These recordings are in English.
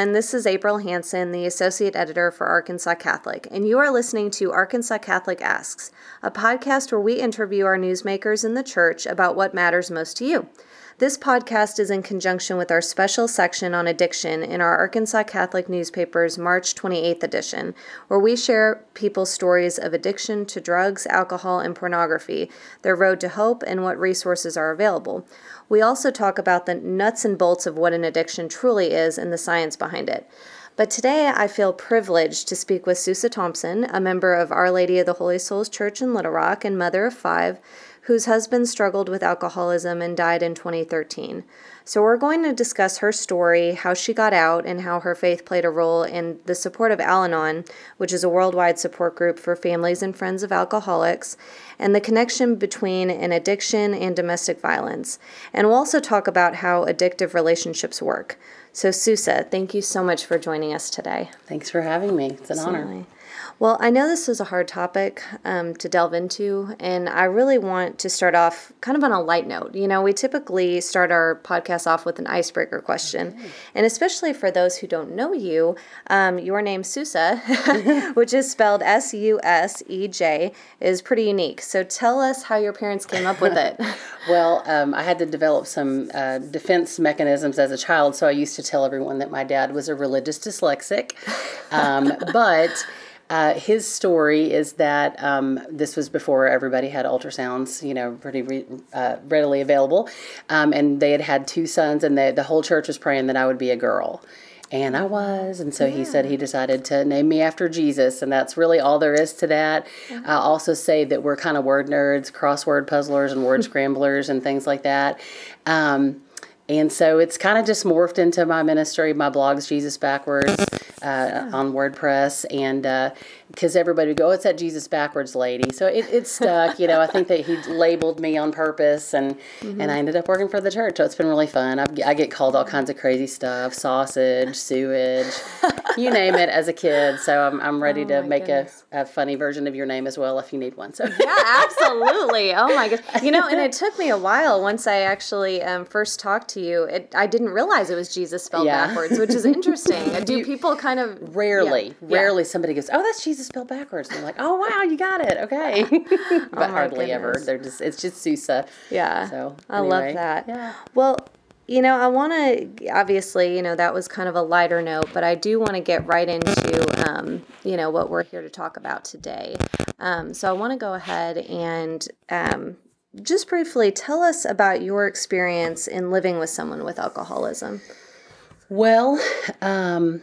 everyone. This is April Hanson, the Associate Editor for Arkansas Catholic, and you are listening to Arkansas Catholic Asks, a podcast where we interview our newsmakers in the church about what matters most to you. This podcast is in conjunction with our special section on addiction in our Arkansas Catholic newspaper's March 28th edition, where we share people's stories of addiction to drugs, alcohol, and pornography, their road to hope, and what resources are available. We also talk about the nuts and bolts of what an addiction truly is and the science behind it. But today I feel privileged to speak with Susej Thompson, a member of Our Lady of the Holy Souls Church in Little Rock and mother of five whose husband struggled with alcoholism and died in 2013. So, we're going to discuss her story, how she got out, and how her faith played a role in the support of Al Anon, which is a worldwide support group for families and friends of alcoholics, and the connection between an addiction and domestic violence. And we'll also talk about how addictive relationships work. So, Susej, thank you so much for joining us today. Thanks for having me. It's an Absolutely. honor. Well, I know this is a hard topic um, to delve into, and I really want to start off kind of on a light note. You know, we typically start our podcast off with an icebreaker question, okay. and especially for those who don't know you, um, your name Susej, which is spelled S U S E J, is pretty unique. So tell us how your parents came up with it. well, um, I had to develop some uh, defense mechanisms as a child, so I used to tell everyone that my dad was a religious dyslexic, um, but. Uh, his story is that um, this was before everybody had ultrasounds, you know, pretty re- uh, readily available. Um, and they had had two sons, and they, the whole church was praying that I would be a girl. And I was. And so yeah. he said he decided to name me after Jesus. And that's really all there is to that. I'll also say that we're kind of word nerds, crossword puzzlers, and word scramblers, and things like that. Um, and so it's kind of just morphed into my ministry. My blog's Jesus Backwards uh, yeah. on WordPress, and uh, because everybody would go, oh, it's that Jesus backwards lady. So it, it stuck, you know. I think that he labeled me on purpose, and mm-hmm. and I ended up working for the church. So it's been really fun. I, I get called all kinds of crazy stuff, sausage, sewage, you name it, as a kid. So I'm I'm ready oh to make a, a funny version of your name as well if you need one. So yeah, absolutely. Oh my gosh, you know, and it took me a while once I actually um, first talked to you. It, I didn't realize it was Jesus spelled yeah. backwards, which is interesting. Do people kind of rarely, yeah. rarely yeah. somebody goes, oh, that's Jesus Jesus spelled backwards. And I'm like, oh wow, you got it. Okay. but oh hardly goodness. ever. They're just it's just Susej. Yeah. So anyway. I love that. Yeah. Well, you know, I want to obviously, you know, that was kind of a lighter note, but I do want to get right into, um, you know, what we're here to talk about today. Um, so I want to go ahead and um, just briefly tell us about your experience in living with someone with alcoholism. Well, um,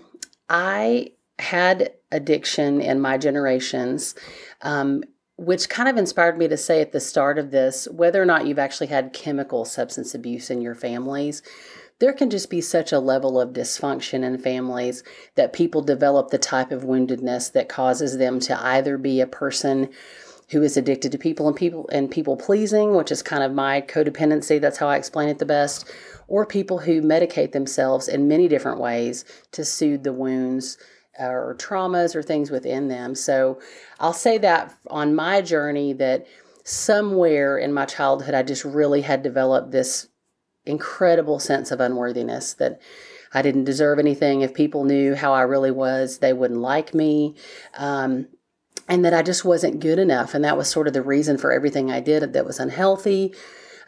I had addiction in my generations, um, which kind of inspired me to say at the start of this whether or not you've actually had chemical substance abuse in your families, there can just be such a level of dysfunction in families that people develop the type of woundedness that causes them to either be a person who is addicted to people and people and people pleasing, which is kind of my codependency. That's how I explain it the best. Or people who medicate themselves in many different ways to soothe the wounds or traumas or things within them. So I'll say that on my journey that somewhere in my childhood I just really had developed this incredible sense of unworthiness that I didn't deserve anything. If people knew how I really was, they wouldn't like me. Um, and that I just wasn't good enough. And that was sort of the reason for everything I did that was unhealthy.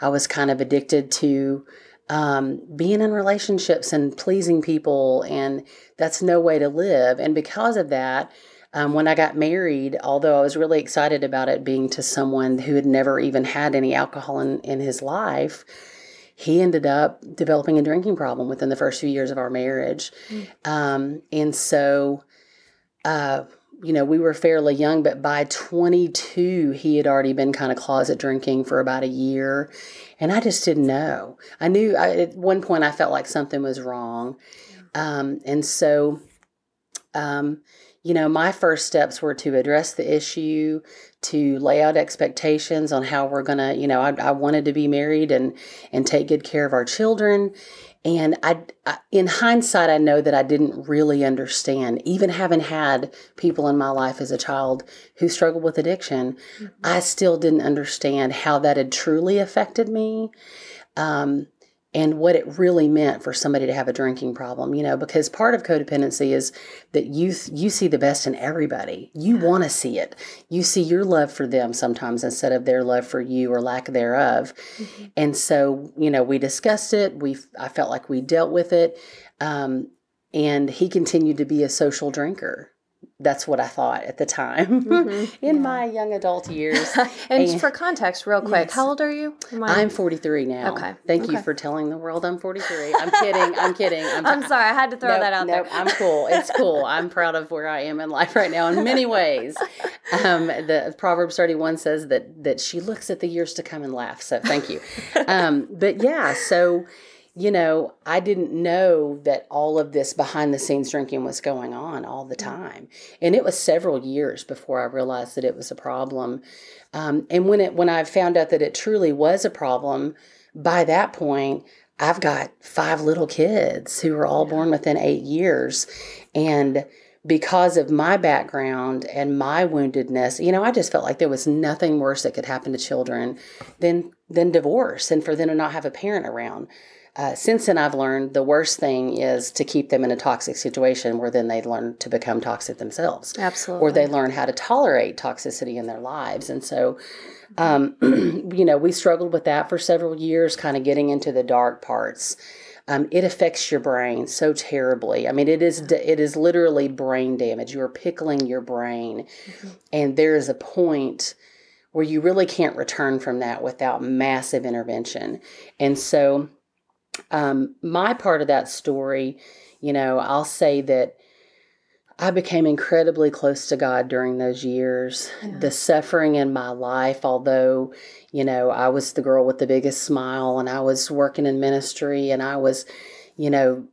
I was kind of addicted to um, being in relationships and pleasing people, and that's no way to live. And because of that, um, when I got married, although I was really excited about it being to someone who had never even had any alcohol in, in his life, he ended up developing a drinking problem within the first few years of our marriage. Mm. Um, and so, uh, you know, we were fairly young, but by 22, he had already been kind of closet drinking for about a year. And I just didn't know. I knew I, at one point I felt like something was wrong. Um, and so, um, you know, my first steps were to address the issue, to lay out expectations on how we're going to, you know, I, I wanted to be married and, and take good care of our children. And I, I, in hindsight, I know that I didn't really understand, even having had people in my life as a child who struggled with addiction, mm-hmm. I still didn't understand how that had truly affected me. Um, and what it really meant for somebody to have a drinking problem you know because part of codependency is that you you see the best in everybody. You want to see it. You see your love for them sometimes instead of their love for you or lack thereof. Mm-hmm. and so you know we discussed it. We i felt like we dealt with it um, and he continued to be a social drinker that's what I thought at the time mm-hmm. in yeah. my young adult years. and, and, for context, real quick, yes. how old are you? I... am 43 now. Okay. Thank okay. you for telling the world I'm 43. I'm kidding. I'm kidding. I'm, I'm sorry. I had to throw nope, that out nope, there. I'm cool. It's cool. I'm proud of where I am in life right now in many ways. Um, the Proverbs 31 says that that she looks at the years to come and laughs. So thank you. Um, but yeah, so you know, I didn't know that all of this behind the scenes drinking was going on all the time. And it was several years before I realized that it was a problem. Um, and when it when I found out that it truly was a problem, by that point, I've got five little kids who were all born within eight years. And because of my background and my woundedness, you know, I just felt like there was nothing worse that could happen to children than than divorce and for them to not have a parent around. Uh, since then, I've learned the worst thing is to keep them in a toxic situation where then they learn to become toxic themselves. Absolutely. Or they learn how to tolerate toxicity in their lives. And so, um, you know, we struggled with that for several years, kind of getting into the dark parts. Um, it affects your brain so terribly. I mean, it is it is literally brain damage. You are pickling your brain, mm-hmm. and there is a point where you really can't return from that without massive intervention. And so, um, my part of that story, you know, I'll say that I became incredibly close to God during those years. Yeah. The suffering in my life, although, you know, I was the girl with the biggest smile and I was working in ministry and I was, you know,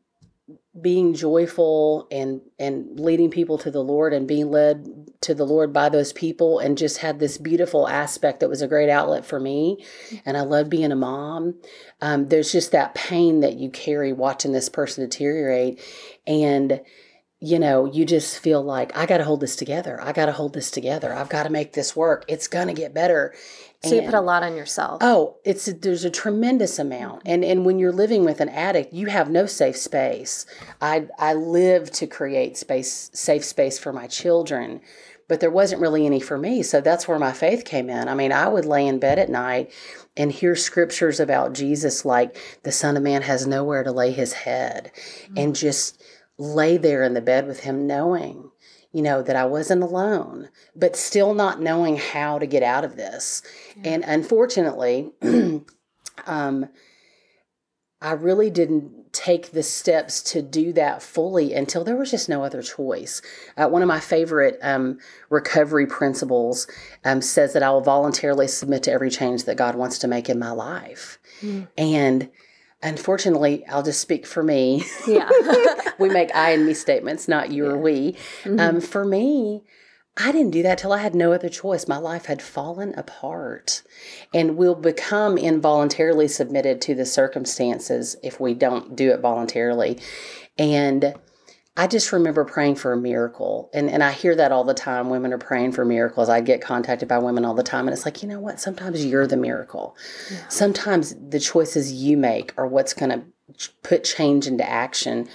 being joyful and and leading people to the Lord and being led to the Lord by those people and just had this beautiful aspect that was a great outlet for me. And I love being a mom. Um, there's just that pain that you carry watching this person deteriorate. And you know, you just feel like I got to hold this together. I got to hold this together. I've got to make this work. It's going to get better. So and, you put a lot on yourself. Oh, it's there's a tremendous amount, and and when you're living with an addict, you have no safe space. I I live to create space, safe space for my children, but there wasn't really any for me. So that's where my faith came in. I mean, I would lay in bed at night and hear scriptures about Jesus, like the Son of Man has nowhere to lay his head, mm-hmm. and just lay there in the bed with him, knowing you know, that I wasn't alone, but still not knowing how to get out of this. Yeah. And unfortunately, um, I really didn't take the steps to do that fully until there was just no other choice. Uh, one of my favorite um, recovery principles um, says that I will voluntarily submit to every change that God wants to make in my life. Mm. And unfortunately, I'll just speak for me. Yeah. we make I and me statements, not you yeah. or we. Mm-hmm. Um, for me, I didn't do that till I had no other choice. My life had fallen apart and we'll become involuntarily submitted to the circumstances if we don't do it voluntarily. And I just remember praying for a miracle. And, and I hear that all the time. Women are praying for miracles. I get contacted by women all the time. And it's like, you know what? Sometimes you're the miracle. Yeah. Sometimes the choices you make are what's going to put change into action.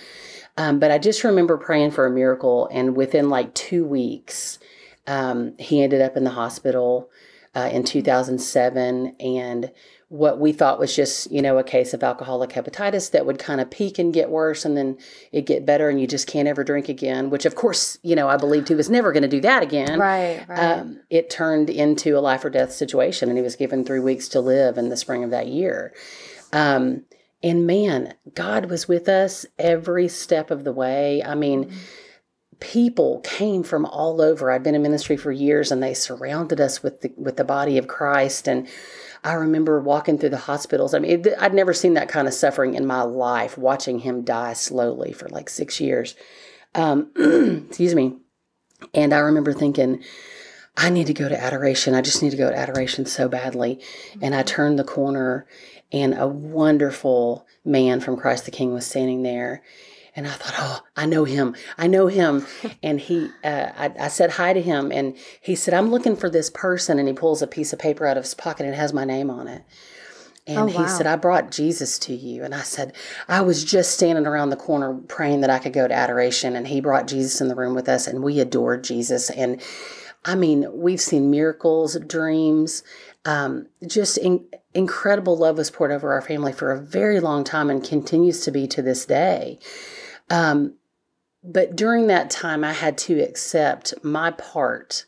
Um, but I just remember praying for a miracle. And within like two weeks, um, he ended up in the hospital uh, in 2007. And what we thought was just, you know, a case of alcoholic hepatitis that would kind of peak and get worse and then it get better and you just can't ever drink again, which of course, you know, I believed he was never going to do that again. Right, right. Um, it turned into a life or death situation and he was given three weeks to live in the spring of that year. Um, and man, God was with us every step of the way. I mean, mm-hmm people came from all over. I'd been in ministry for years and they surrounded us with the with the body of Christ and I remember walking through the hospitals. I mean, it, I'd never seen that kind of suffering in my life, watching him die slowly for like six years. Um, excuse me. And I remember thinking, I need to go to adoration. I just need to go to adoration so badly. And I turned the corner, and a wonderful man from Christ the King was standing there. And I thought, oh, I know him. I know him. and he, uh, I, I, said hi to him, and he said, I'm looking for this person. And he pulls a piece of paper out of his pocket and it has my name on it. And Oh, he said, I brought Jesus to you. And I said, I was just standing around the corner praying that I could go to adoration. And he brought Jesus in the room with us, and we adored Jesus. And I mean, we've seen miracles, dreams, um, just in, incredible love was poured over our family for a very long time and continues to be to this day. Um, but during that time, I had to accept my part.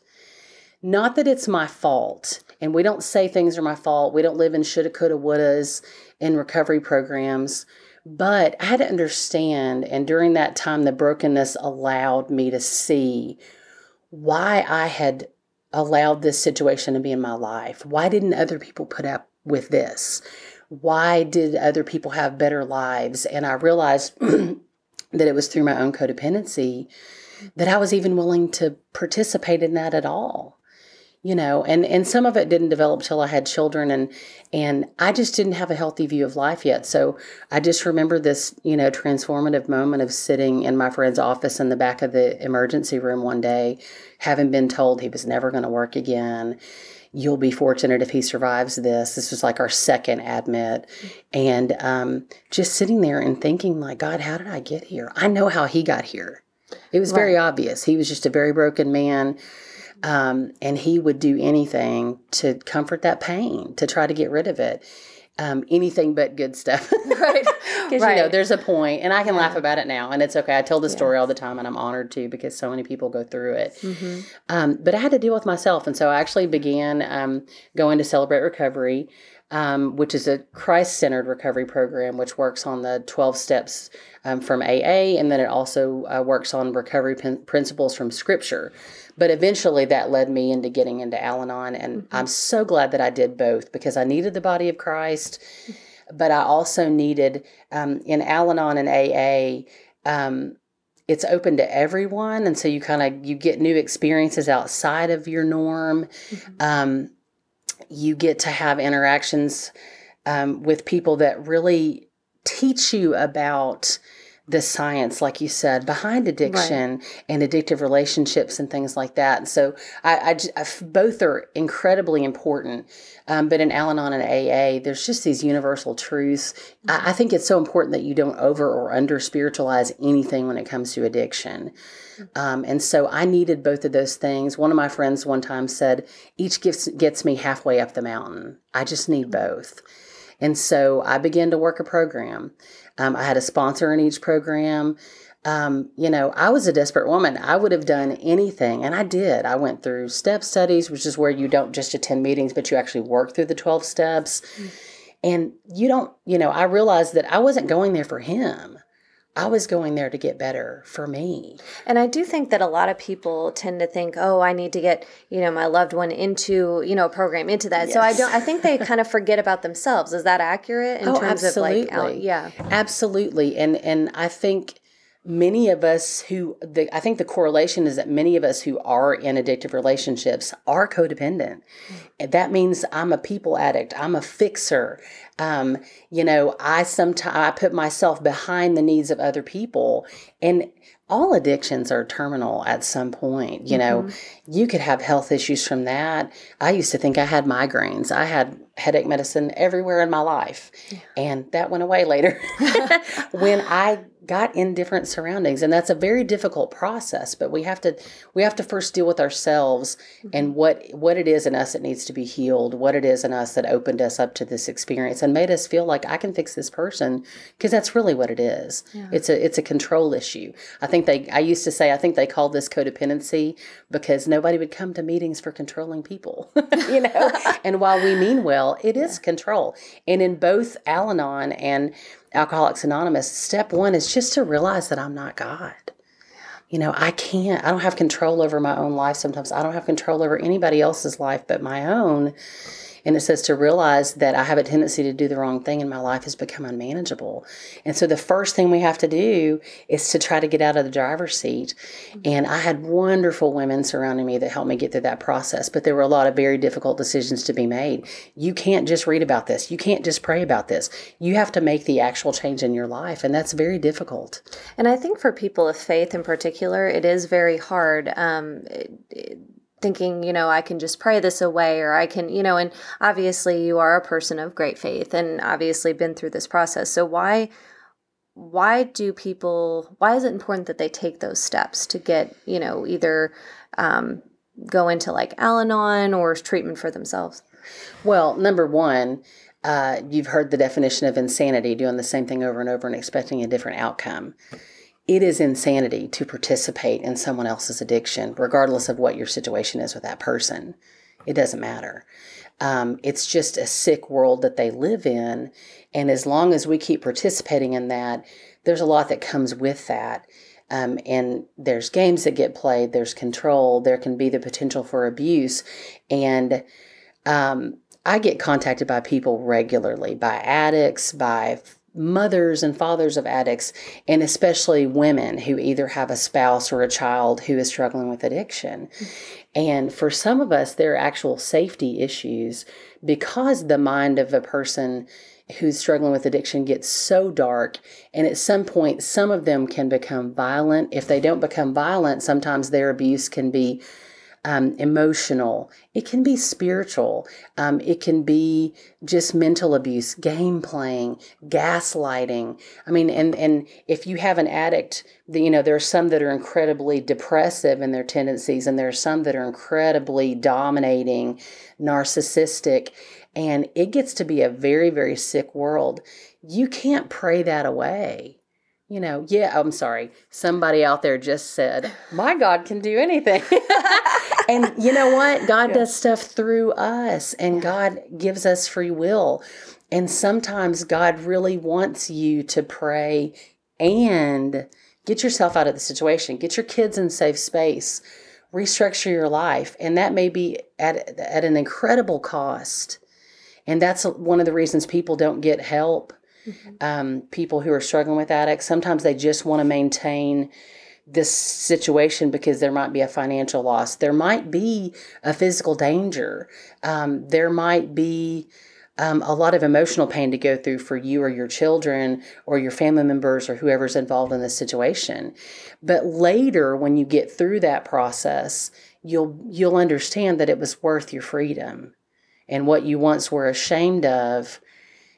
Not that it's my fault, and we don't say things are my fault. We don't live in shoulda, coulda, wouldas in recovery programs. But I had to understand, and during that time, the brokenness allowed me to see why I had allowed this situation to be in my life. Why didn't other people put up with this? Why did other people have better lives? And I realized that it was through my own codependency that I was even willing to participate in that at all. You know, and and some of it didn't develop till I had children and and I just didn't have a healthy view of life yet. So I just remember this, you know, transformative moment of sitting in my friend's office in the back of the emergency room one day, having been told he was never going to work again. You'll be fortunate if he survives this. This was like our second admit. And um, just sitting there and thinking, like, God, how did I get here? I know how he got here. It was very obvious. He was just a very broken man. Um, and he would do anything to comfort that pain, to try to get rid of it. Um, anything but good stuff. Right. Because, you know, Right. there's a point, and I can laugh about it now, and it's okay. I tell the story all the time, and I'm honored to because so many people go through it. Mm-hmm. Um, but I had to deal with myself. And so I actually began um, going to Celebrate Recovery, um, which is a Christ centered recovery program, which works on the 12 steps um, from AA. And then it also uh, works on recovery pin- principles from Scripture. But eventually that led me into getting into Al Anon. And I'm so glad that I did both because I needed the body of Christ. But I also needed um, in Al Anon and AA, um, it's open to everyone and so you kind of you get new experiences outside of your norm um, you get to have interactions um, with people that really teach you about the science like you said behind addiction and addictive relationships and things like that and so I, I I both are incredibly important um, but in al-anon and aa there's just these universal truths I, I think it's so important that you don't over or under spiritualize anything when it comes to addiction um, and so I needed both of those things. One of my friends one time said, each gets, gets me halfway up the mountain. I just need both. And so I began to work a program. Um, I had a sponsor in each program. Um, you know, I was a desperate woman. I would have done anything, and I did. I went through step studies, which is where you don't just attend meetings, but you actually work through the 12 steps. And you don't, you know, I realized that I wasn't going there for him. I was going there to get better for me. And I do think that a lot of people tend to think, "Oh, I need to get, you know, my loved one into, you know, a program into that." So I don't I think they kind of forget about themselves. Is that accurate in Oh, terms of like out, absolutely. yeah. Absolutely. And and I think many of us who the I think the correlation is that many of us who are in addictive relationships are codependent. And That means I'm a people addict. I'm a fixer. Um, you know, I sometimes I put myself behind the needs of other people and all addictions are terminal at some point. You know, mm-hmm. you could have health issues from that. I used to think I had migraines. I had headache medicine everywhere in my life. And that went away later when I got in different surroundings. And that's a very difficult process, but we have to we have to first deal with ourselves mm-hmm. and what what it is in us that needs to be healed, what it is in us that opened us up to this experience and made us feel like I can fix this person because that's really what it is. It's a it's a control issue. I think they I used to say I think they called this codependency because nobody would come to meetings for controlling people. you know, and while we mean well, it is control. And in both Al-Anon and Alcoholics Anonymous, step 1 is just to realize that I'm not God. You know, I can't, I don't have control over my own life sometimes. I don't have control over anybody else's life but my own. And it says to realize that I have a tendency to do the wrong thing and my life has become unmanageable. And so the first thing we have to do is to try to get out of the driver's seat. And I had wonderful women surrounding me that helped me get through that process, but there were a lot of very difficult decisions to be made. You can't just read about this, you can't just pray about this. You have to make the actual change in your life, and that's very difficult. And I think for people of faith in particular, it is very hard. Um, it- it- thinking, you know, I can just pray this away or I can, you know, and obviously you are a person of great faith and obviously been through this process. So why why do people why is it important that they take those steps to get, you know, either um, go into like Al-Anon or treatment for themselves? Well, number one, uh, you've heard the definition of insanity, doing the same thing over and over and expecting a different outcome. It is insanity to participate in someone else's addiction, regardless of what your situation is with that person. It doesn't matter. Um, it's just a sick world that they live in. And as long as we keep participating in that, there's a lot that comes with that. Um, and there's games that get played, there's control, there can be the potential for abuse. And um, I get contacted by people regularly, by addicts, by mothers and fathers of addicts, and especially women who either have a spouse or a child who is struggling with addiction. And for some of us, there are actual safety issues because the mind of a person who's struggling with addiction gets so dark. And at some point, some of them can become violent. If they don't become violent, sometimes their abuse can be um, emotional, it can be spiritual, um, it can be just mental abuse, game playing, gaslighting. I mean, and and if you have an addict, you know there are some that are incredibly depressive in their tendencies, and there are some that are incredibly dominating, narcissistic, and it gets to be a very very sick world. You can't pray that away you know, yeah, I'm sorry. Somebody out there just said, My God can do anything. and you know what? God yeah. does stuff through us, and. God gives us free will. And sometimes God really wants you to pray and get yourself out of the situation, get your kids in safe space, restructure your life. And that may be at, at an incredible cost. And that's one of the reasons people don't get help mm-hmm. um, people who are struggling with addicts. Sometimes they just want to maintain this situation because there might be a financial loss. There might be a physical danger. Um, there might be um, a lot of emotional pain to go through for you or your children or your family members or whoever's involved in this situation. But later, when you get through that process, you'll you'll understand that it was worth your freedom and what you once were ashamed of.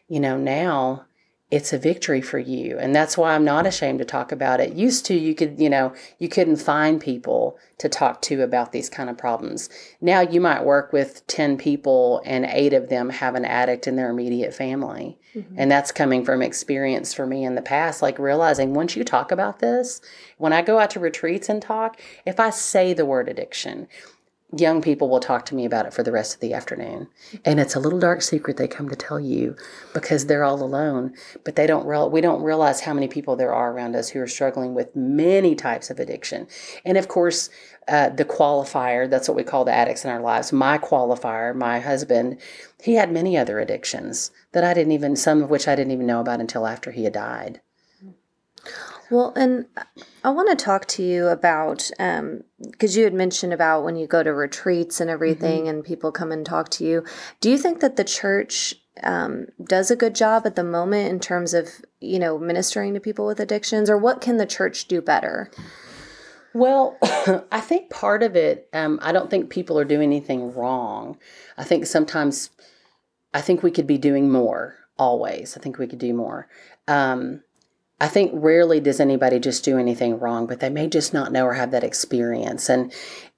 You know now it's a victory for you. And that's why i'm not ashamed to talk about it. Used to you could you know you couldn't find people to talk to about these kind of problems. Now you might work with 10 people and eight of them have an addict in their immediate family. Mm-hmm. and that's coming from experience for me in the past like realizing once you talk about this when i go out to retreats and talk if i say the word addiction young people will talk to me about it for the rest of the afternoon. And it's a little dark secret they come to tell you because they're all alone, but they don't real we don't realize how many people there are around us who are struggling with many types of addiction. And of course, uh, the qualifier, that's what we call the addicts in our lives. My qualifier, my husband, he had many other addictions that I didn't even, some of which I didn't even know about until after he had died. Well, and I want to talk to you about because um, you had mentioned about when you go to retreats and everything, mm-hmm. and people come and talk to you. Do you think that the church um, does a good job at the moment in terms of you know ministering to people with addictions, or what can the church do better? Well, I think part of it. Um, I don't think people are doing anything wrong. I think sometimes, I think we could be doing more. Always, I think we could do more. Um, I think rarely does anybody just do anything wrong, but they may just not know or have that experience. And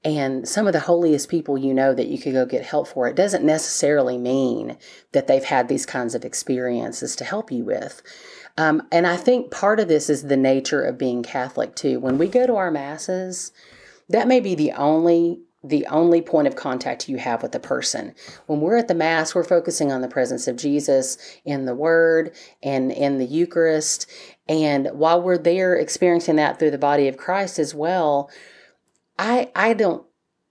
and some of the holiest people you know that you could go get help for, it doesn't necessarily mean that they've had these kinds of experiences to help you with. Um, and I think part of this is the nature of being Catholic too. When we go to our masses, that may be the only the only point of contact you have with the person. When we're at the Mass, we're focusing on the presence of Jesus in the Word and in the Eucharist. And while we're there experiencing that through the body of Christ as well, I I don't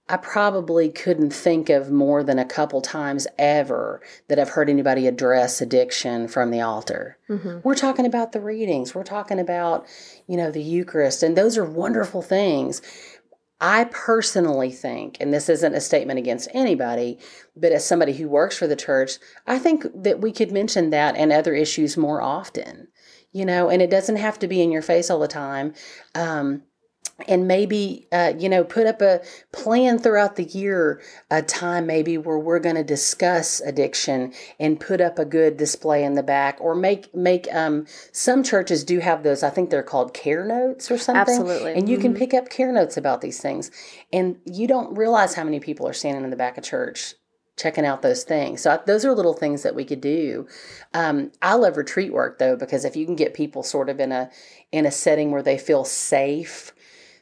I probably couldn't think of more than a couple times ever that I've heard anybody address addiction from the altar. Mm-hmm. We're talking about the readings, we're talking about, you know, the Eucharist, and those are wonderful things. I personally think, and this isn't a statement against anybody, but as somebody who works for the church, I think that we could mention that and other issues more often, you know, and it doesn't have to be in your face all the time. Um, and maybe uh, you know put up a plan throughout the year a time maybe where we're going to discuss addiction and put up a good display in the back or make make um, some churches do have those i think they're called care notes or something Absolutely. and you can Mhm. pick up care notes about these things and you don't realize how many people are standing in the back of church checking out those things so those are little things that we could do um, i love retreat work though because if you can get people sort of in a in a setting where they feel safe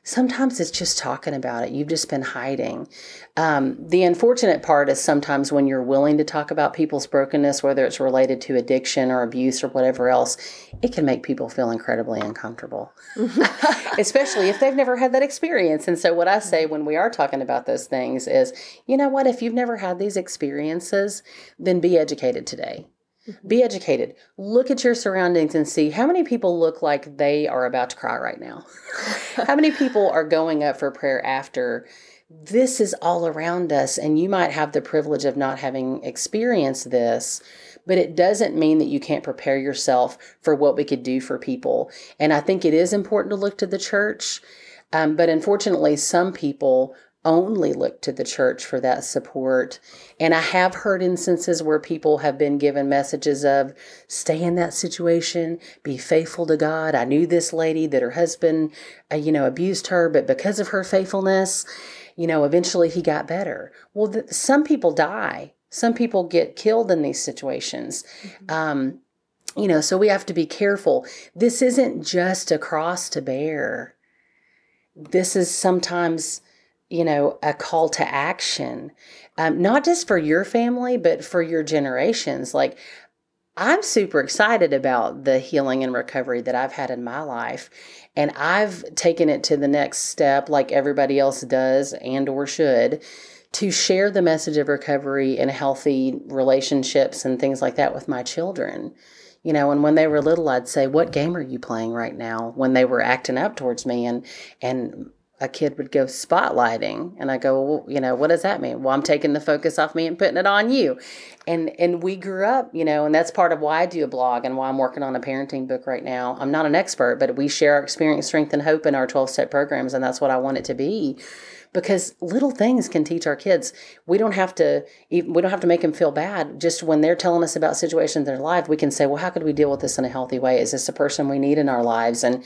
sometimes it's just talking about it. You've just been hiding. Um, the unfortunate part is sometimes when you're willing to talk about people's brokenness, whether it's related to addiction or abuse or whatever else, it can make people feel incredibly uncomfortable, especially if they've never had that experience. And so, what I say when we are talking about those things is, you know what, if you've never had these experiences, then be educated today. Be educated. Look at your surroundings and see how many people look like they are about to cry right now. how many people are going up for prayer after? This is all around us, and you might have the privilege of not having experienced this, but it doesn't mean that you can't prepare yourself for what we could do for people. And I think it is important to look to the church, um, but unfortunately, some people only look to the church for that support. And I have heard instances where people have been given messages of stay in that situation, be faithful to God. I knew this lady that her husband, uh, you know, abused her, but because of her faithfulness, you know, eventually he got better. Well, some people die. Some people get killed in these situations. Um, you know, so we have to be careful. This isn't just a cross to bear. This is sometimes you know, a call to action, um, not just for your family, but for your generations. Like, I'm super excited about the healing and recovery that I've had in my life. And I've taken it to the next step, like everybody else does and or should, to share the message of recovery and healthy relationships and things like that with my children. You know, and when they were little, I'd say, "What game are you playing right now?" When they were acting up towards me, and and a kid would go spotlighting and i go well, you know what does that mean? Well i'm taking the focus off me and putting it on you. And and we grew up you know and that's part of why i do a blog and why i'm working on a parenting book right now. I'm not an expert but we share our experience strength and hope in our 12 step programs and that's what i want it to be because little things can teach our kids. We don't have to we don't have to make them feel bad. Just when they're telling us about situations in their life we can say well how could we deal with this in a healthy way? Is this a person we need in our lives? And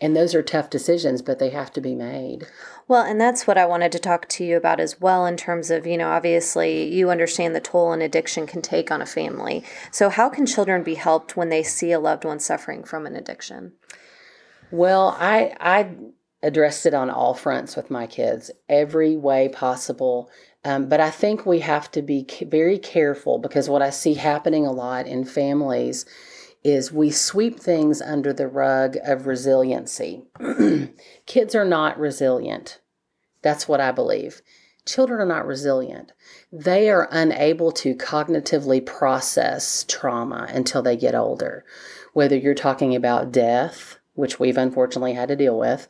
and those are tough decisions but they have to be made. Well, and that's what I wanted to talk to you about as well, in terms of, you know, obviously you understand the toll an addiction can take on a family. So, how can children be helped when they see a loved one suffering from an addiction? Well, I I addressed it on all fronts with my kids, every way possible. Um, but I think we have to be very careful because what I see happening a lot in families is we sweep things under the rug of resiliency. kids are not resilient. That's what I believe. Children are not resilient. They are unable to cognitively process trauma until they get older. Whether you're talking about death, which we've unfortunately had to deal with,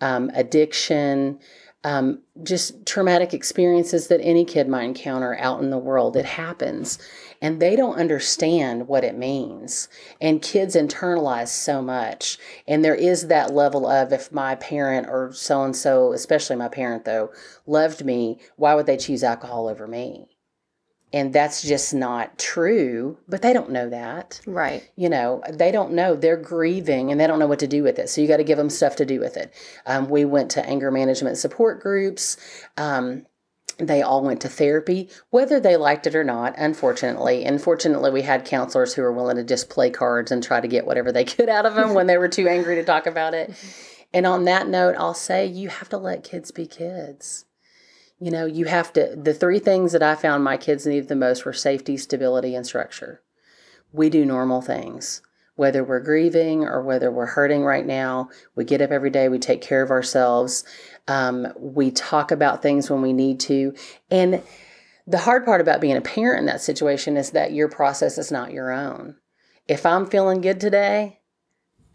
um, addiction, um, just traumatic experiences that any kid might encounter out in the world. It happens. And they don't understand what it means. And kids internalize so much. And there is that level of if my parent or so and so, especially my parent though, loved me, why would they choose alcohol over me? And that's just not true, but they don't know that. Right. you know they don't know. They're grieving and they don't know what to do with it. So you got to give them stuff to do with it. Um, we went to anger management support groups. Um, they all went to therapy whether they liked it or not unfortunately. Unfortunately we had counselors who were willing to just play cards and try to get whatever they could out of them when they were too angry to talk about it. And on that note i'll say you have to let kids be kids you know you have to the three things that i found my kids needed the most were safety stability and structure we do normal things. Whether we're grieving or whether we're hurting right now, we get up every day, we take care of ourselves, um, we talk about things when we need to. And the hard part about being a parent in that situation is that your process is not your own. If I'm feeling good today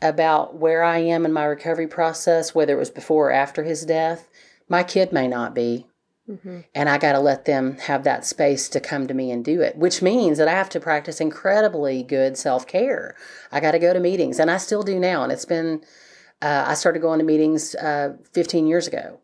about where I am in my recovery process, whether it was before or after his death, my kid may not be Mm-hmm. and I got to let them have that space to come to me and do it, which means that I have to practice incredibly good self care. I got to go to meetings, and I still do now, and it's been Uh, I started going to meetings uh, 15 years ago.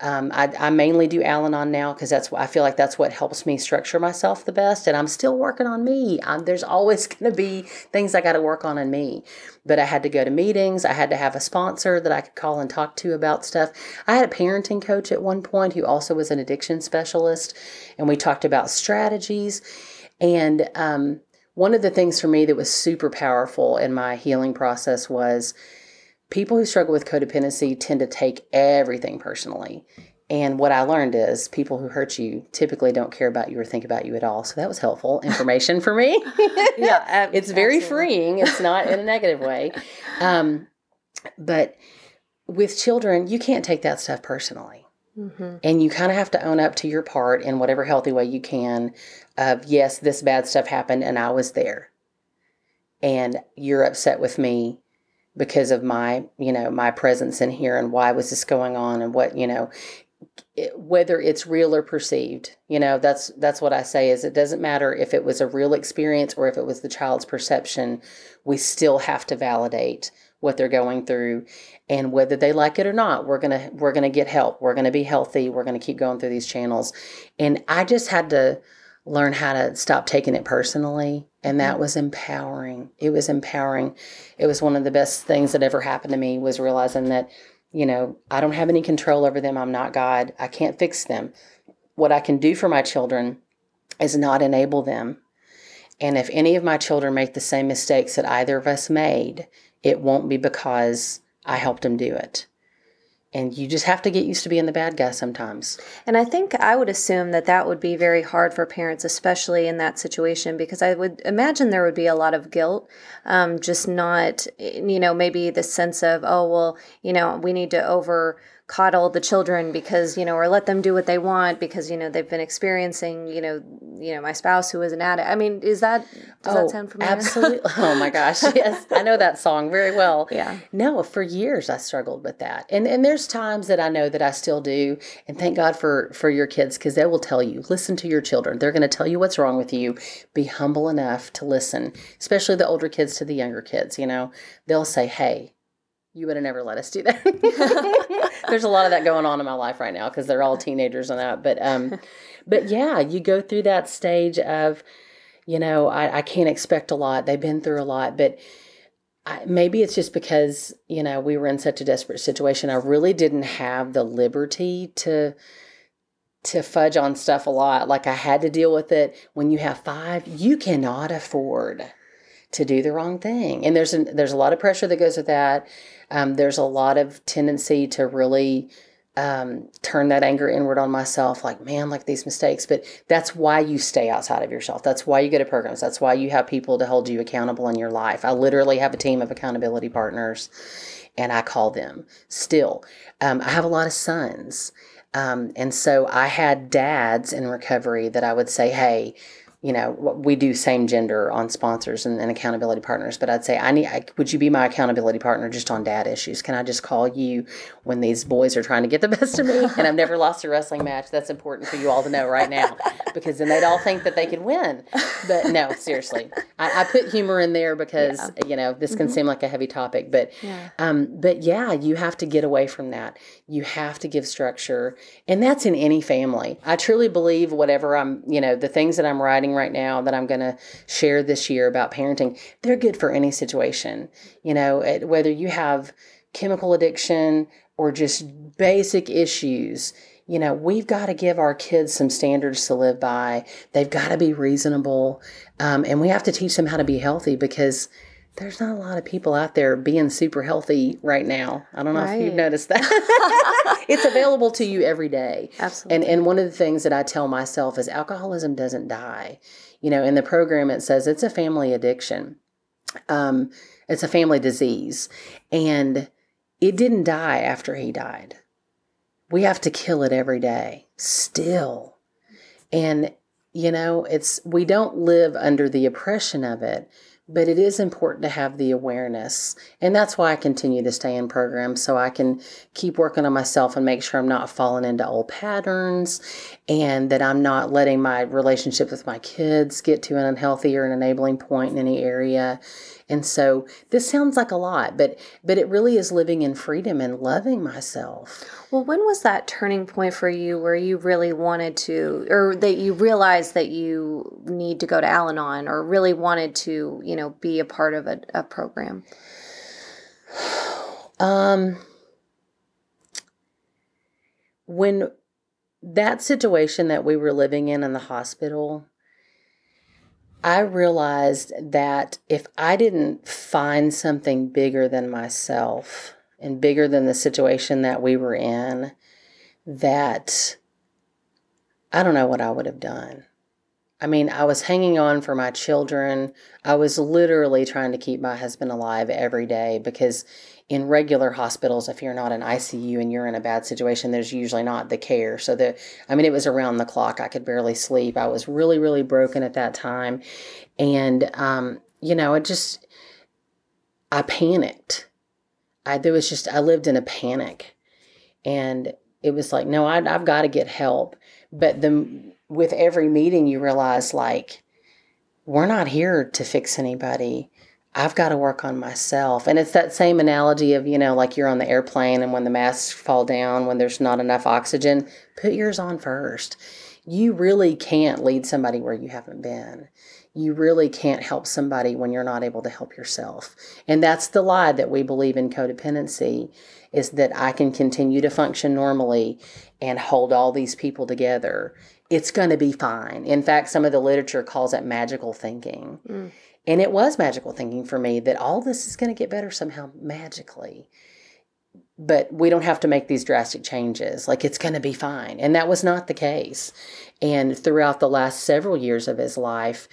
Um, I, I, mainly do Al-Anon now because that's what I feel like that's what helps me structure myself the best. And I'm still working on me. I'm, there's always going to be things I got to work on in me. But I had to go to meetings. I had to have a sponsor that I could call and talk to about stuff. I had a parenting coach at one point who also was an addiction specialist, and we talked about strategies. And um, one of the things for me that was super powerful in my healing process was people who struggle with codependency tend to take everything personally. And what I learned is people who hurt you typically don't care about you or think about you at all. So that was helpful information for me. yeah, it's very absolutely. freeing. It's not in a negative way. Um, but with children, you can't take that stuff personally. Mm-hmm. And you kind of have to own up to your part in whatever healthy way you can of, yes, this bad stuff happened and I was there. And you're upset with me because of my, you know, my presence in here and why was this going on and what, you know, whether it's real or perceived. You know, that's that's what I say is it doesn't matter if it was a real experience or if it was the child's perception, we still have to validate what they're going through and whether they like it or not we're going to we're going to get help we're going to be healthy we're going to keep going through these channels and i just had to learn how to stop taking it personally and that mm-hmm. was empowering. It was empowering. It was one of the best things that ever happened to me was realizing that you know i don't have any control over them. I'm not god. I can't fix them. What i can do for my children is not enable them. And if any of my children make the same mistakes that either of us made it won't be because i helped them do it and you just have to get used to being the bad guy sometimes. And I think I would assume that that would be very hard for parents, especially in that situation, because I would imagine there would be a lot of guilt, um, just not, you know, maybe the sense of, oh, well, you know, we need to over coddle the children because you know or let them do what they want because you know they've been experiencing you know you know my spouse who is an addict. I mean is that does oh, that sound familiar? absolutely oh my gosh yes. I know that song very well. Yeah. No for years i struggled with that. And and there's times that i know that i still do and thank god for for your kids because they will tell you listen to your children. They're going to tell you what's wrong with you. Be humble enough to listen. Especially the older kids to the younger kids you know? They'll say hey you would have never let us do that. There's a lot of that going on in my life right now because they're all teenagers and that. But um, but yeah, you go through that stage of, you know, I, I can't expect a lot. They've been through a lot, but I, maybe it's just because you know we were in such a desperate situation. I really didn't have the liberty to to fudge on stuff a lot. Like I had to deal with it. When you have five, you cannot afford to do the wrong thing, and there's a, there's a lot of pressure that goes with that um, there's a lot of tendency to really um, turn that anger inward on myself, like, man, like these mistakes. But that's why you stay outside of yourself. That's why you go to programs. That's why you have people to hold you accountable in your life. I literally have a team of accountability partners, and I call them still. Um, I have a lot of sons. Um, and so I had dads in recovery that I would say, hey, you know, we do same gender on sponsors and, and accountability partners, but I'd say, I need, I, would you be my accountability partner just on dad issues? Can I just call you when these boys are trying to get the best of me? And I've never lost a wrestling match. That's important for you all to know right now, because then they'd all think that they can win. But no, seriously, I, I put humor in there because yeah. you know this can mm-hmm. seem like a heavy topic, but yeah. Um, but yeah, you have to get away from that. You have to give structure, and that's in any family. I truly believe whatever I'm, you know, the things that I'm writing right now that I'm going to share this year about parenting, they're good for any situation. You know, whether you have chemical addiction or just basic issues, you know, we've got to give our kids some standards to live by. They've got to be reasonable. Um, and we have to teach them how to be healthy because there's not a lot of people out there being super healthy right now. I don't know right. if you've noticed that. it's available to you every day. Absolutely. And and one of the things that I tell myself is alcoholism doesn't die. You know, in the program it says it's a family addiction. Um, it's a family disease. And it didn't die after he died. We have to kill it every day. Still. And you know, it's we don't live under the oppression of it but it is important to have the awareness. And that's why I continue to stay in programs so I can keep working on myself and make sure I'm not falling into old patterns and that I'm not letting my relationship with my kids get to an unhealthy or an enabling point in any area. And so this sounds like a lot, but but it really is living in freedom and loving myself. Well, when was that turning point for you where you really wanted to or that you realized that you need to go to Al-Anon or really wanted to, you know, be a part of a, a program? Um when that situation that we were living in in the hospital, I realized that if I didn't find something bigger than myself and bigger than the situation that we were in, that I don't know what I would have done. I mean, I was hanging on for my children. I was literally trying to keep my husband alive every day because in regular hospitals, if you're not in ICU and you're in a bad situation, there's usually not the care. So the, I mean, it was around the clock. I could barely sleep. I was really, really broken at that time, and um, you know, it just, I panicked. I there was just I lived in a panic, and it was like, no, I, I've got to get help. But the with every meeting, you realize like, we're not here to fix anybody I've got to work on myself. And it's that same analogy of, you know, like you're on the airplane and when the masks fall down, when there's not enough oxygen, put yours on first. You really can't lead somebody where you haven't been. You really can't help somebody when you're not able to help yourself. And that's the lie that we believe in codependency is that I can continue to function normally and hold all these people together. It's going to be fine. In fact, some of the literature calls it magical thinking. Mm and it was magical thinking for me that all this is going to get better somehow magically. But we don't have to make these drastic changes. Like it's going to be fine. And that was not the case. And throughout the last several years of his life,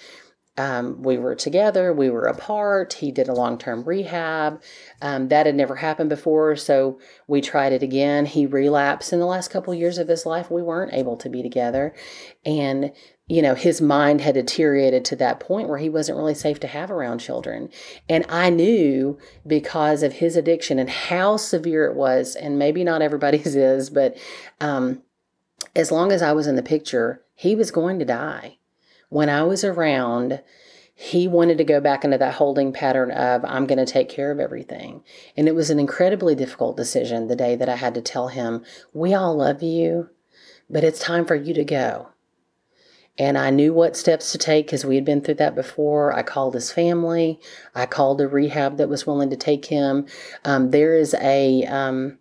um, we were together, we were apart. He did a long term rehab. Um, that had never happened before, so we tried it again. He relapsed in the last couple years of his life. We weren't able to be together. And you know, his mind had deteriorated to that point where he wasn't really safe to have around children. And I knew because of his addiction and how severe it was, and maybe not everybody's is, but um, as long as I was in the picture, he was going to die. When I was around, he wanted to go back into that holding pattern of, I'm going to take care of everything. And it was an incredibly difficult decision the day that I had to tell him, We all love you, but it's time for you to go and I knew what steps to take because we had been through that before. I called his family. I called a rehab that was willing to take him. Um, there is a um,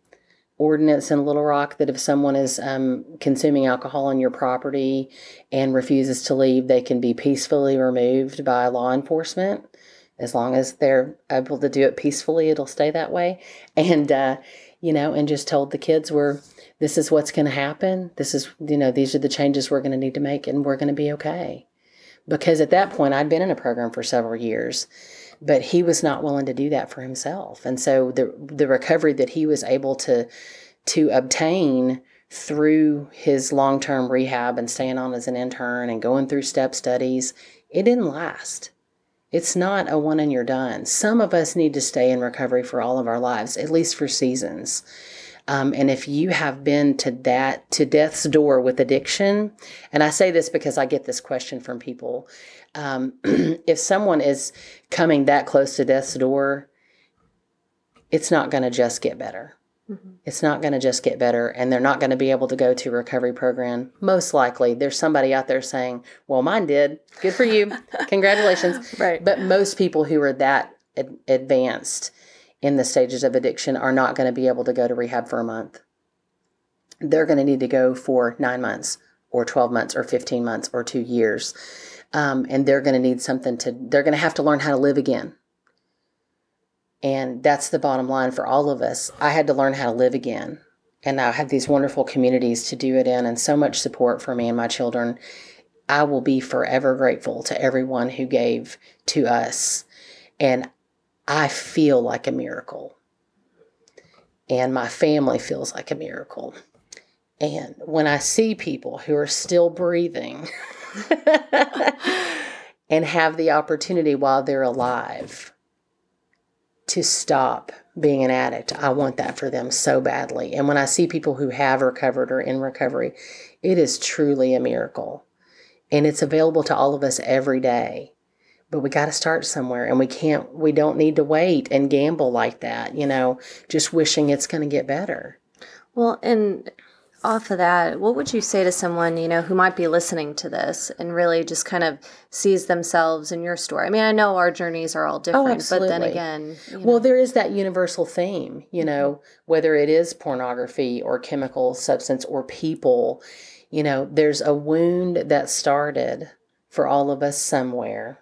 ordinance in Little Rock that if someone is um, consuming alcohol on your property and refuses to leave, they can be peacefully removed by law enforcement. As long as they're able to do it peacefully, it'll stay that way. And uh, you know, and just told the kids we're this is what's going to happen. This is, you know, these are the changes we're going to need to make and we're going to be okay. Because at that point, I'd been in a program for several years, but he was not willing to do that for himself. And so the, the recovery that he was able to, to obtain through his long term rehab and staying on as an intern and going through step studies, it didn't last. It's not a one and you're done. Some of us need to stay in recovery for all of our lives, at least for seasons. Um, and if you have been to that, to death's door with addiction, and I say this because I get this question from people um, if someone is coming that close to death's door, it's not going to just get better. Mm-hmm. It's not going to just get better, and they're not going to be able to go to a recovery program. Most likely, there's somebody out there saying, Well, mine did. Good for you. Congratulations. Right. But most people who are that ad- advanced, in the stages of addiction are not going to be able to go to rehab for a month. They're going to need to go for nine months or 12 months or 15 months or two years. Um, and they're going to need something to, they're going to have to learn how to live again. And that's the bottom line for all of us. I had to learn how to live again. And I have these wonderful communities to do it in and so much support for me and my children. I will be forever grateful to everyone who gave to us. And I feel like a miracle. And my family feels like a miracle. And when I see people who are still breathing and have the opportunity while they're alive to stop being an addict. I want that for them so badly. And when I see people who have recovered or in recovery, it is truly a miracle. And it's available to all of us every day. But we got to start somewhere and we can't, we don't need to wait and gamble like that, you know, just wishing it's going to get better. Well, and off of that, what would you say to someone, you know, who might be listening to this and really just kind of sees themselves in your story? I mean, I know our journeys are all Oh, different, but then again, you know, Well, there is that universal theme, you mm-hmm. know, whether it is pornography or chemical substance or people, you know, there's a wound that started for all of us somewhere.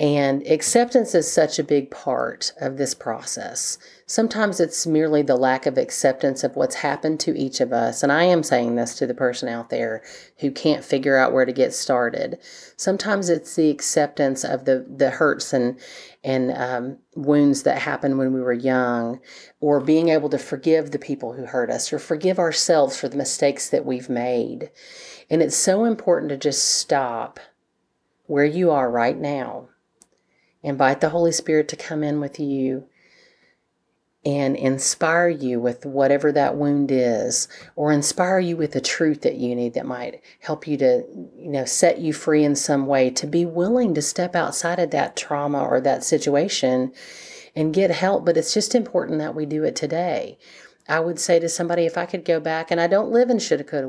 And acceptance is such a big part of this process. Sometimes it's merely the lack of acceptance of what's happened to each of us. And I am saying this to the person out there who can't figure out where to get started. Sometimes it's the acceptance of the, the hurts and, and um, wounds that happened when we were young, or being able to forgive the people who hurt us, or forgive ourselves for the mistakes that we've made. And it's so important to just stop where you are right now invite the Holy Spirit to come in with you and inspire you with whatever that wound is or inspire you with the truth that you need that might help you to you know set you free in some way to be willing to step outside of that trauma or that situation and get help. But it's just important that we do it today. I would say to somebody if i could go back and i don't live in shoulda coulda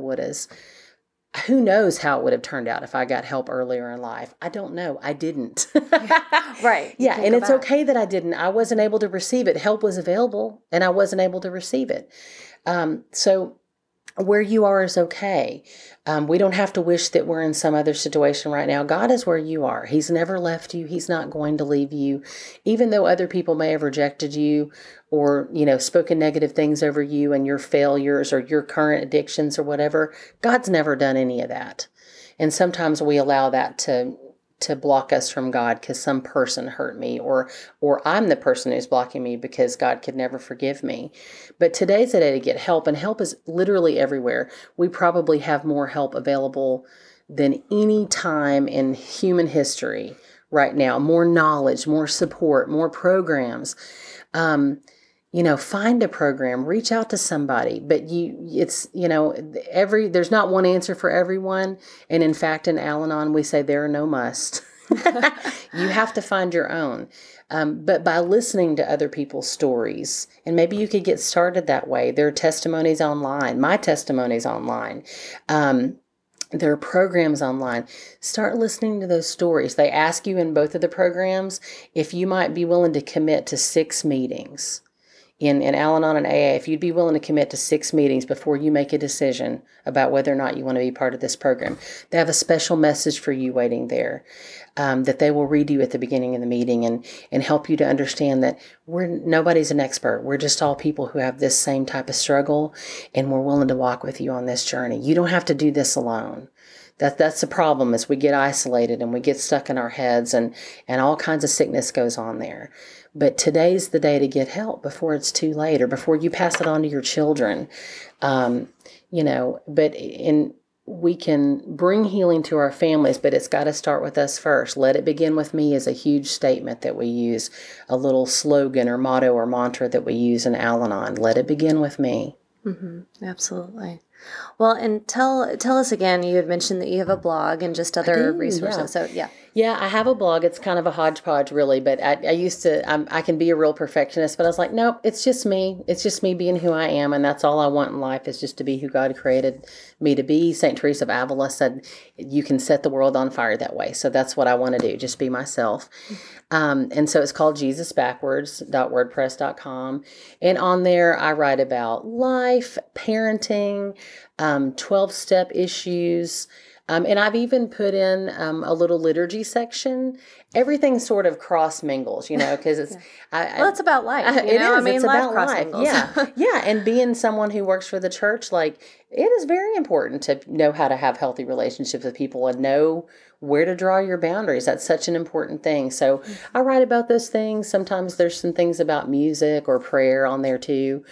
who knows how it would have turned out if I got help earlier in life? I don't know. I didn't. right. you Yeah, and it's back. okay that I didn't. I wasn't able to receive it. Help was available, and I wasn't able to receive it. Um, so, where you are is okay. Um, we don't have to wish that we're in some other situation right now. God is where you are. He's never left you. He's not going to leave you, even though other people may have rejected you or you know spoken negative things over you and your failures or your current addictions or whatever. God's never done any of that, and sometimes we allow that to to block us from God because some person hurt me or or I'm the person who's blocking me because God could never forgive me. But today's the day to get help and help is literally everywhere. We probably have more help available than any time in human history right now. More knowledge, more support, more programs. Um, you know find a program reach out to somebody but you it's you know every there's not one answer for everyone. And in fact in al-anon we say there are no must. You have to find your own. Um, but by listening to other people's stories and maybe you could get started that way. There are testimonies online. My testimonies online. Um, there are programs online. Start listening to those stories. They ask you in both of the programs if you might be willing to commit to six meetings in, in Al Anon and AA, if you'd be willing to commit to six meetings before you make a decision about whether or not you want to be part of this program, they have a special message for you waiting there um, that they will read you at the beginning of the meeting and, and help you to understand that we're nobody's an expert. We're just all people who have this same type of struggle, and we're willing to walk with you on this journey. You don't have to do this alone. That that's the problem is we get isolated and we get stuck in our heads and and all kinds of sickness goes on there. But today's the day to get help before it's too late or before you pass it on to your children. Um, you know, but in we can bring healing to our families, but it's got to start with us first. Let it begin with me is a huge statement that we use, a little slogan or motto or mantra that we use in Al Anon. Let it begin with me. Mm-hmm. Absolutely. Well, and tell tell us again. You had mentioned that you have a blog and just other do, resources. yeah. So yeah, Yeah, I have a blog. It's kind of a hodgepodge, really. But I, I used to, I'm, I can be a real perfectionist, but I was like, nope, it's just me. It's just me being who I am. And that's all I want in life is just to be who God created me to be. St. Teresa of Avila said, you can set the world on fire that way. So that's what I want to do, just be myself. Um, and so it's called JesusBackwards.wordpress.com. And on there, I write about life, parenting, um, 12 step issues. Um, and I've even put in um, a little liturgy section. Everything sort of cross mingles, you know, because it's. I, I- well, it's about life. You it know, is. I mean, it's about cross life. Yeah, yeah. And being someone who works for the church, like it is very important to know how to have healthy relationships with people and know where to draw your boundaries. That's such an important thing. So Mm-hmm. I write about those things. Sometimes there's some things about music or prayer on there too.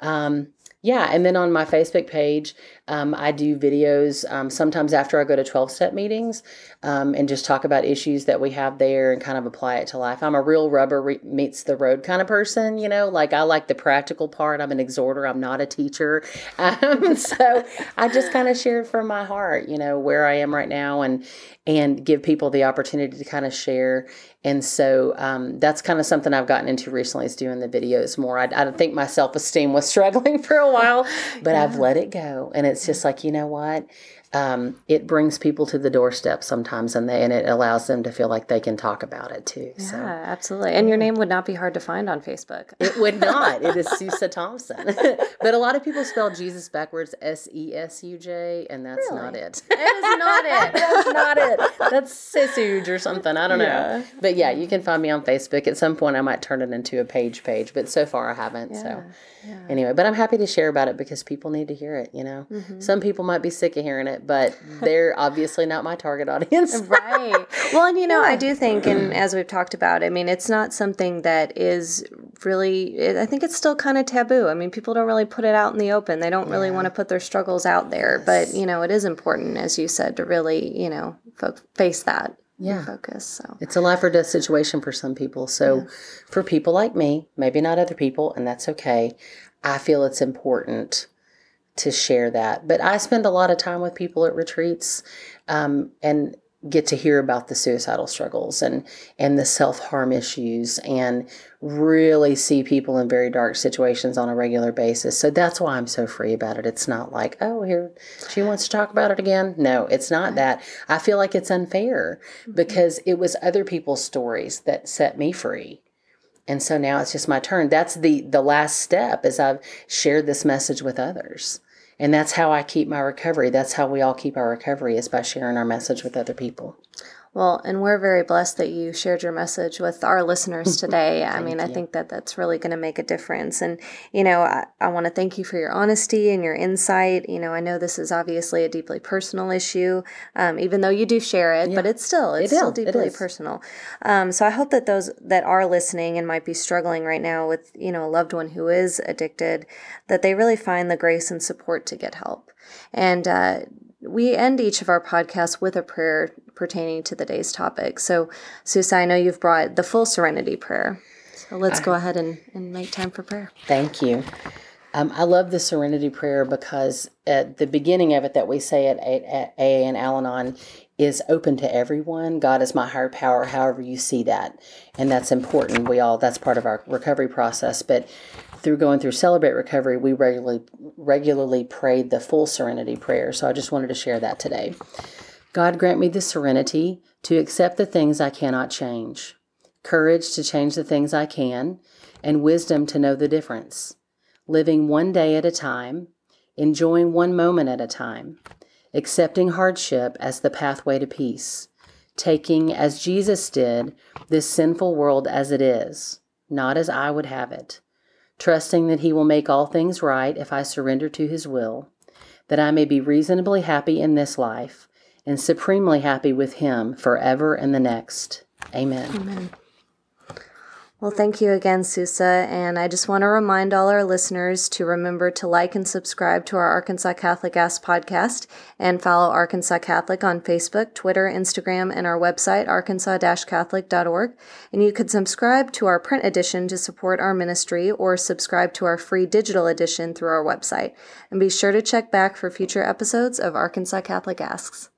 Um, yeah, and then on my Facebook page, Um, I do videos um, sometimes after I go to 12 step meetings um, and just talk about issues that we have there and kind of apply it to life. I'm a real rubber re- meets the road kind of person, you know, like I like the practical part. I'm an exhorter, I'm not a teacher. Um, so I just kind of shared from my heart, you know, where I am right now and and give people the opportunity to kind of share. And so um, that's kind of something I've gotten into recently is doing the videos more. I, I think my self esteem was struggling for a while, but yeah. I've let it go. And it's just like, you know what? Um, it brings people to the doorstep sometimes, and they and it allows them to feel like they can talk about it too. Yeah, so. absolutely. And your name would not be hard to find on Facebook. it would not. It is Susej Thompson, but a lot of people spell Jesus backwards S E S U J, and that's really? not it. It is not it. that's not it. That's Sisuge or something. I don't yeah. know. But yeah, you can find me on Facebook. At some point, I might turn it into a page page, but so far I haven't. Yeah. So. Yeah. Anyway, but I'm happy to share about it because people need to hear it, you know. Mm-hmm. Some people might be sick of hearing it, but they're obviously not my target audience. right. Well, and you know, yeah. I do think and as we've talked about, I mean, it's not something that is really I think it's still kind of taboo. I mean, people don't really put it out in the open. They don't really yeah. want to put their struggles out there, yes. but you know, it is important as you said to really, you know, face that yeah. focus. So it's a life or death situation for some people. So yeah. for people like me, maybe not other people, and that's okay. I feel it's important to share that. But I spend a lot of time with people at retreats, um, and get to hear about the suicidal struggles and and the self-harm issues and really see people in very dark situations on a regular basis. So that's why I'm so free about it. It's not like, oh, here she wants to talk about it again. No, it's not that. I feel like it's unfair mm-hmm. because it was other people's stories that set me free. And so now it's just my turn. That's the the last step is I've shared this message with others. And that's how I keep my recovery. That's how we all keep our recovery is by sharing our message with other people. Well, and we're very blessed that you shared your message with our listeners today. I mean, you. I think that that's really going to make a difference. And, you know, I, I want to thank you for your honesty and your insight. You know, I know this is obviously a deeply personal issue, um, even though you do share it, yeah. but it's still, it's it still deeply it personal. Um, so I hope that those that are listening and might be struggling right now with, you know, a loved one who is addicted, that they really find the grace and support to get help. And, uh, we end each of our podcasts with a prayer pertaining to the day's topic. So, Susej, I know you've brought the full serenity prayer. So let's go ahead and, and make time for prayer. Thank you. Um, I love the serenity prayer because at the beginning of it that we say at, at AA and Al Anon is open to everyone. God is my higher power, however you see that. And that's important. We all, that's part of our recovery process. But through going through Celebrate Recovery, we regularly regularly prayed the full serenity prayer. So I just wanted to share that today. God grant me the serenity to accept the things I cannot change, courage to change the things I can, and wisdom to know the difference. Living one day at a time, enjoying one moment at a time, accepting hardship as the pathway to peace, taking, as Jesus did, this sinful world as it is, not as I would have it trusting that He will make all things right if I surrender to His will, that I may be reasonably happy in this life and supremely happy with Him forever and the next. Amen. Amen. Well, thank you again, Susej. And I just want to remind all our listeners to remember to like and subscribe to our Arkansas Catholic Ask podcast and follow Arkansas Catholic on Facebook, Twitter, Instagram, and our website, arkansas catholic.org. And you could subscribe to our print edition to support our ministry or subscribe to our free digital edition through our website. And be sure to check back for future episodes of Arkansas Catholic Asks.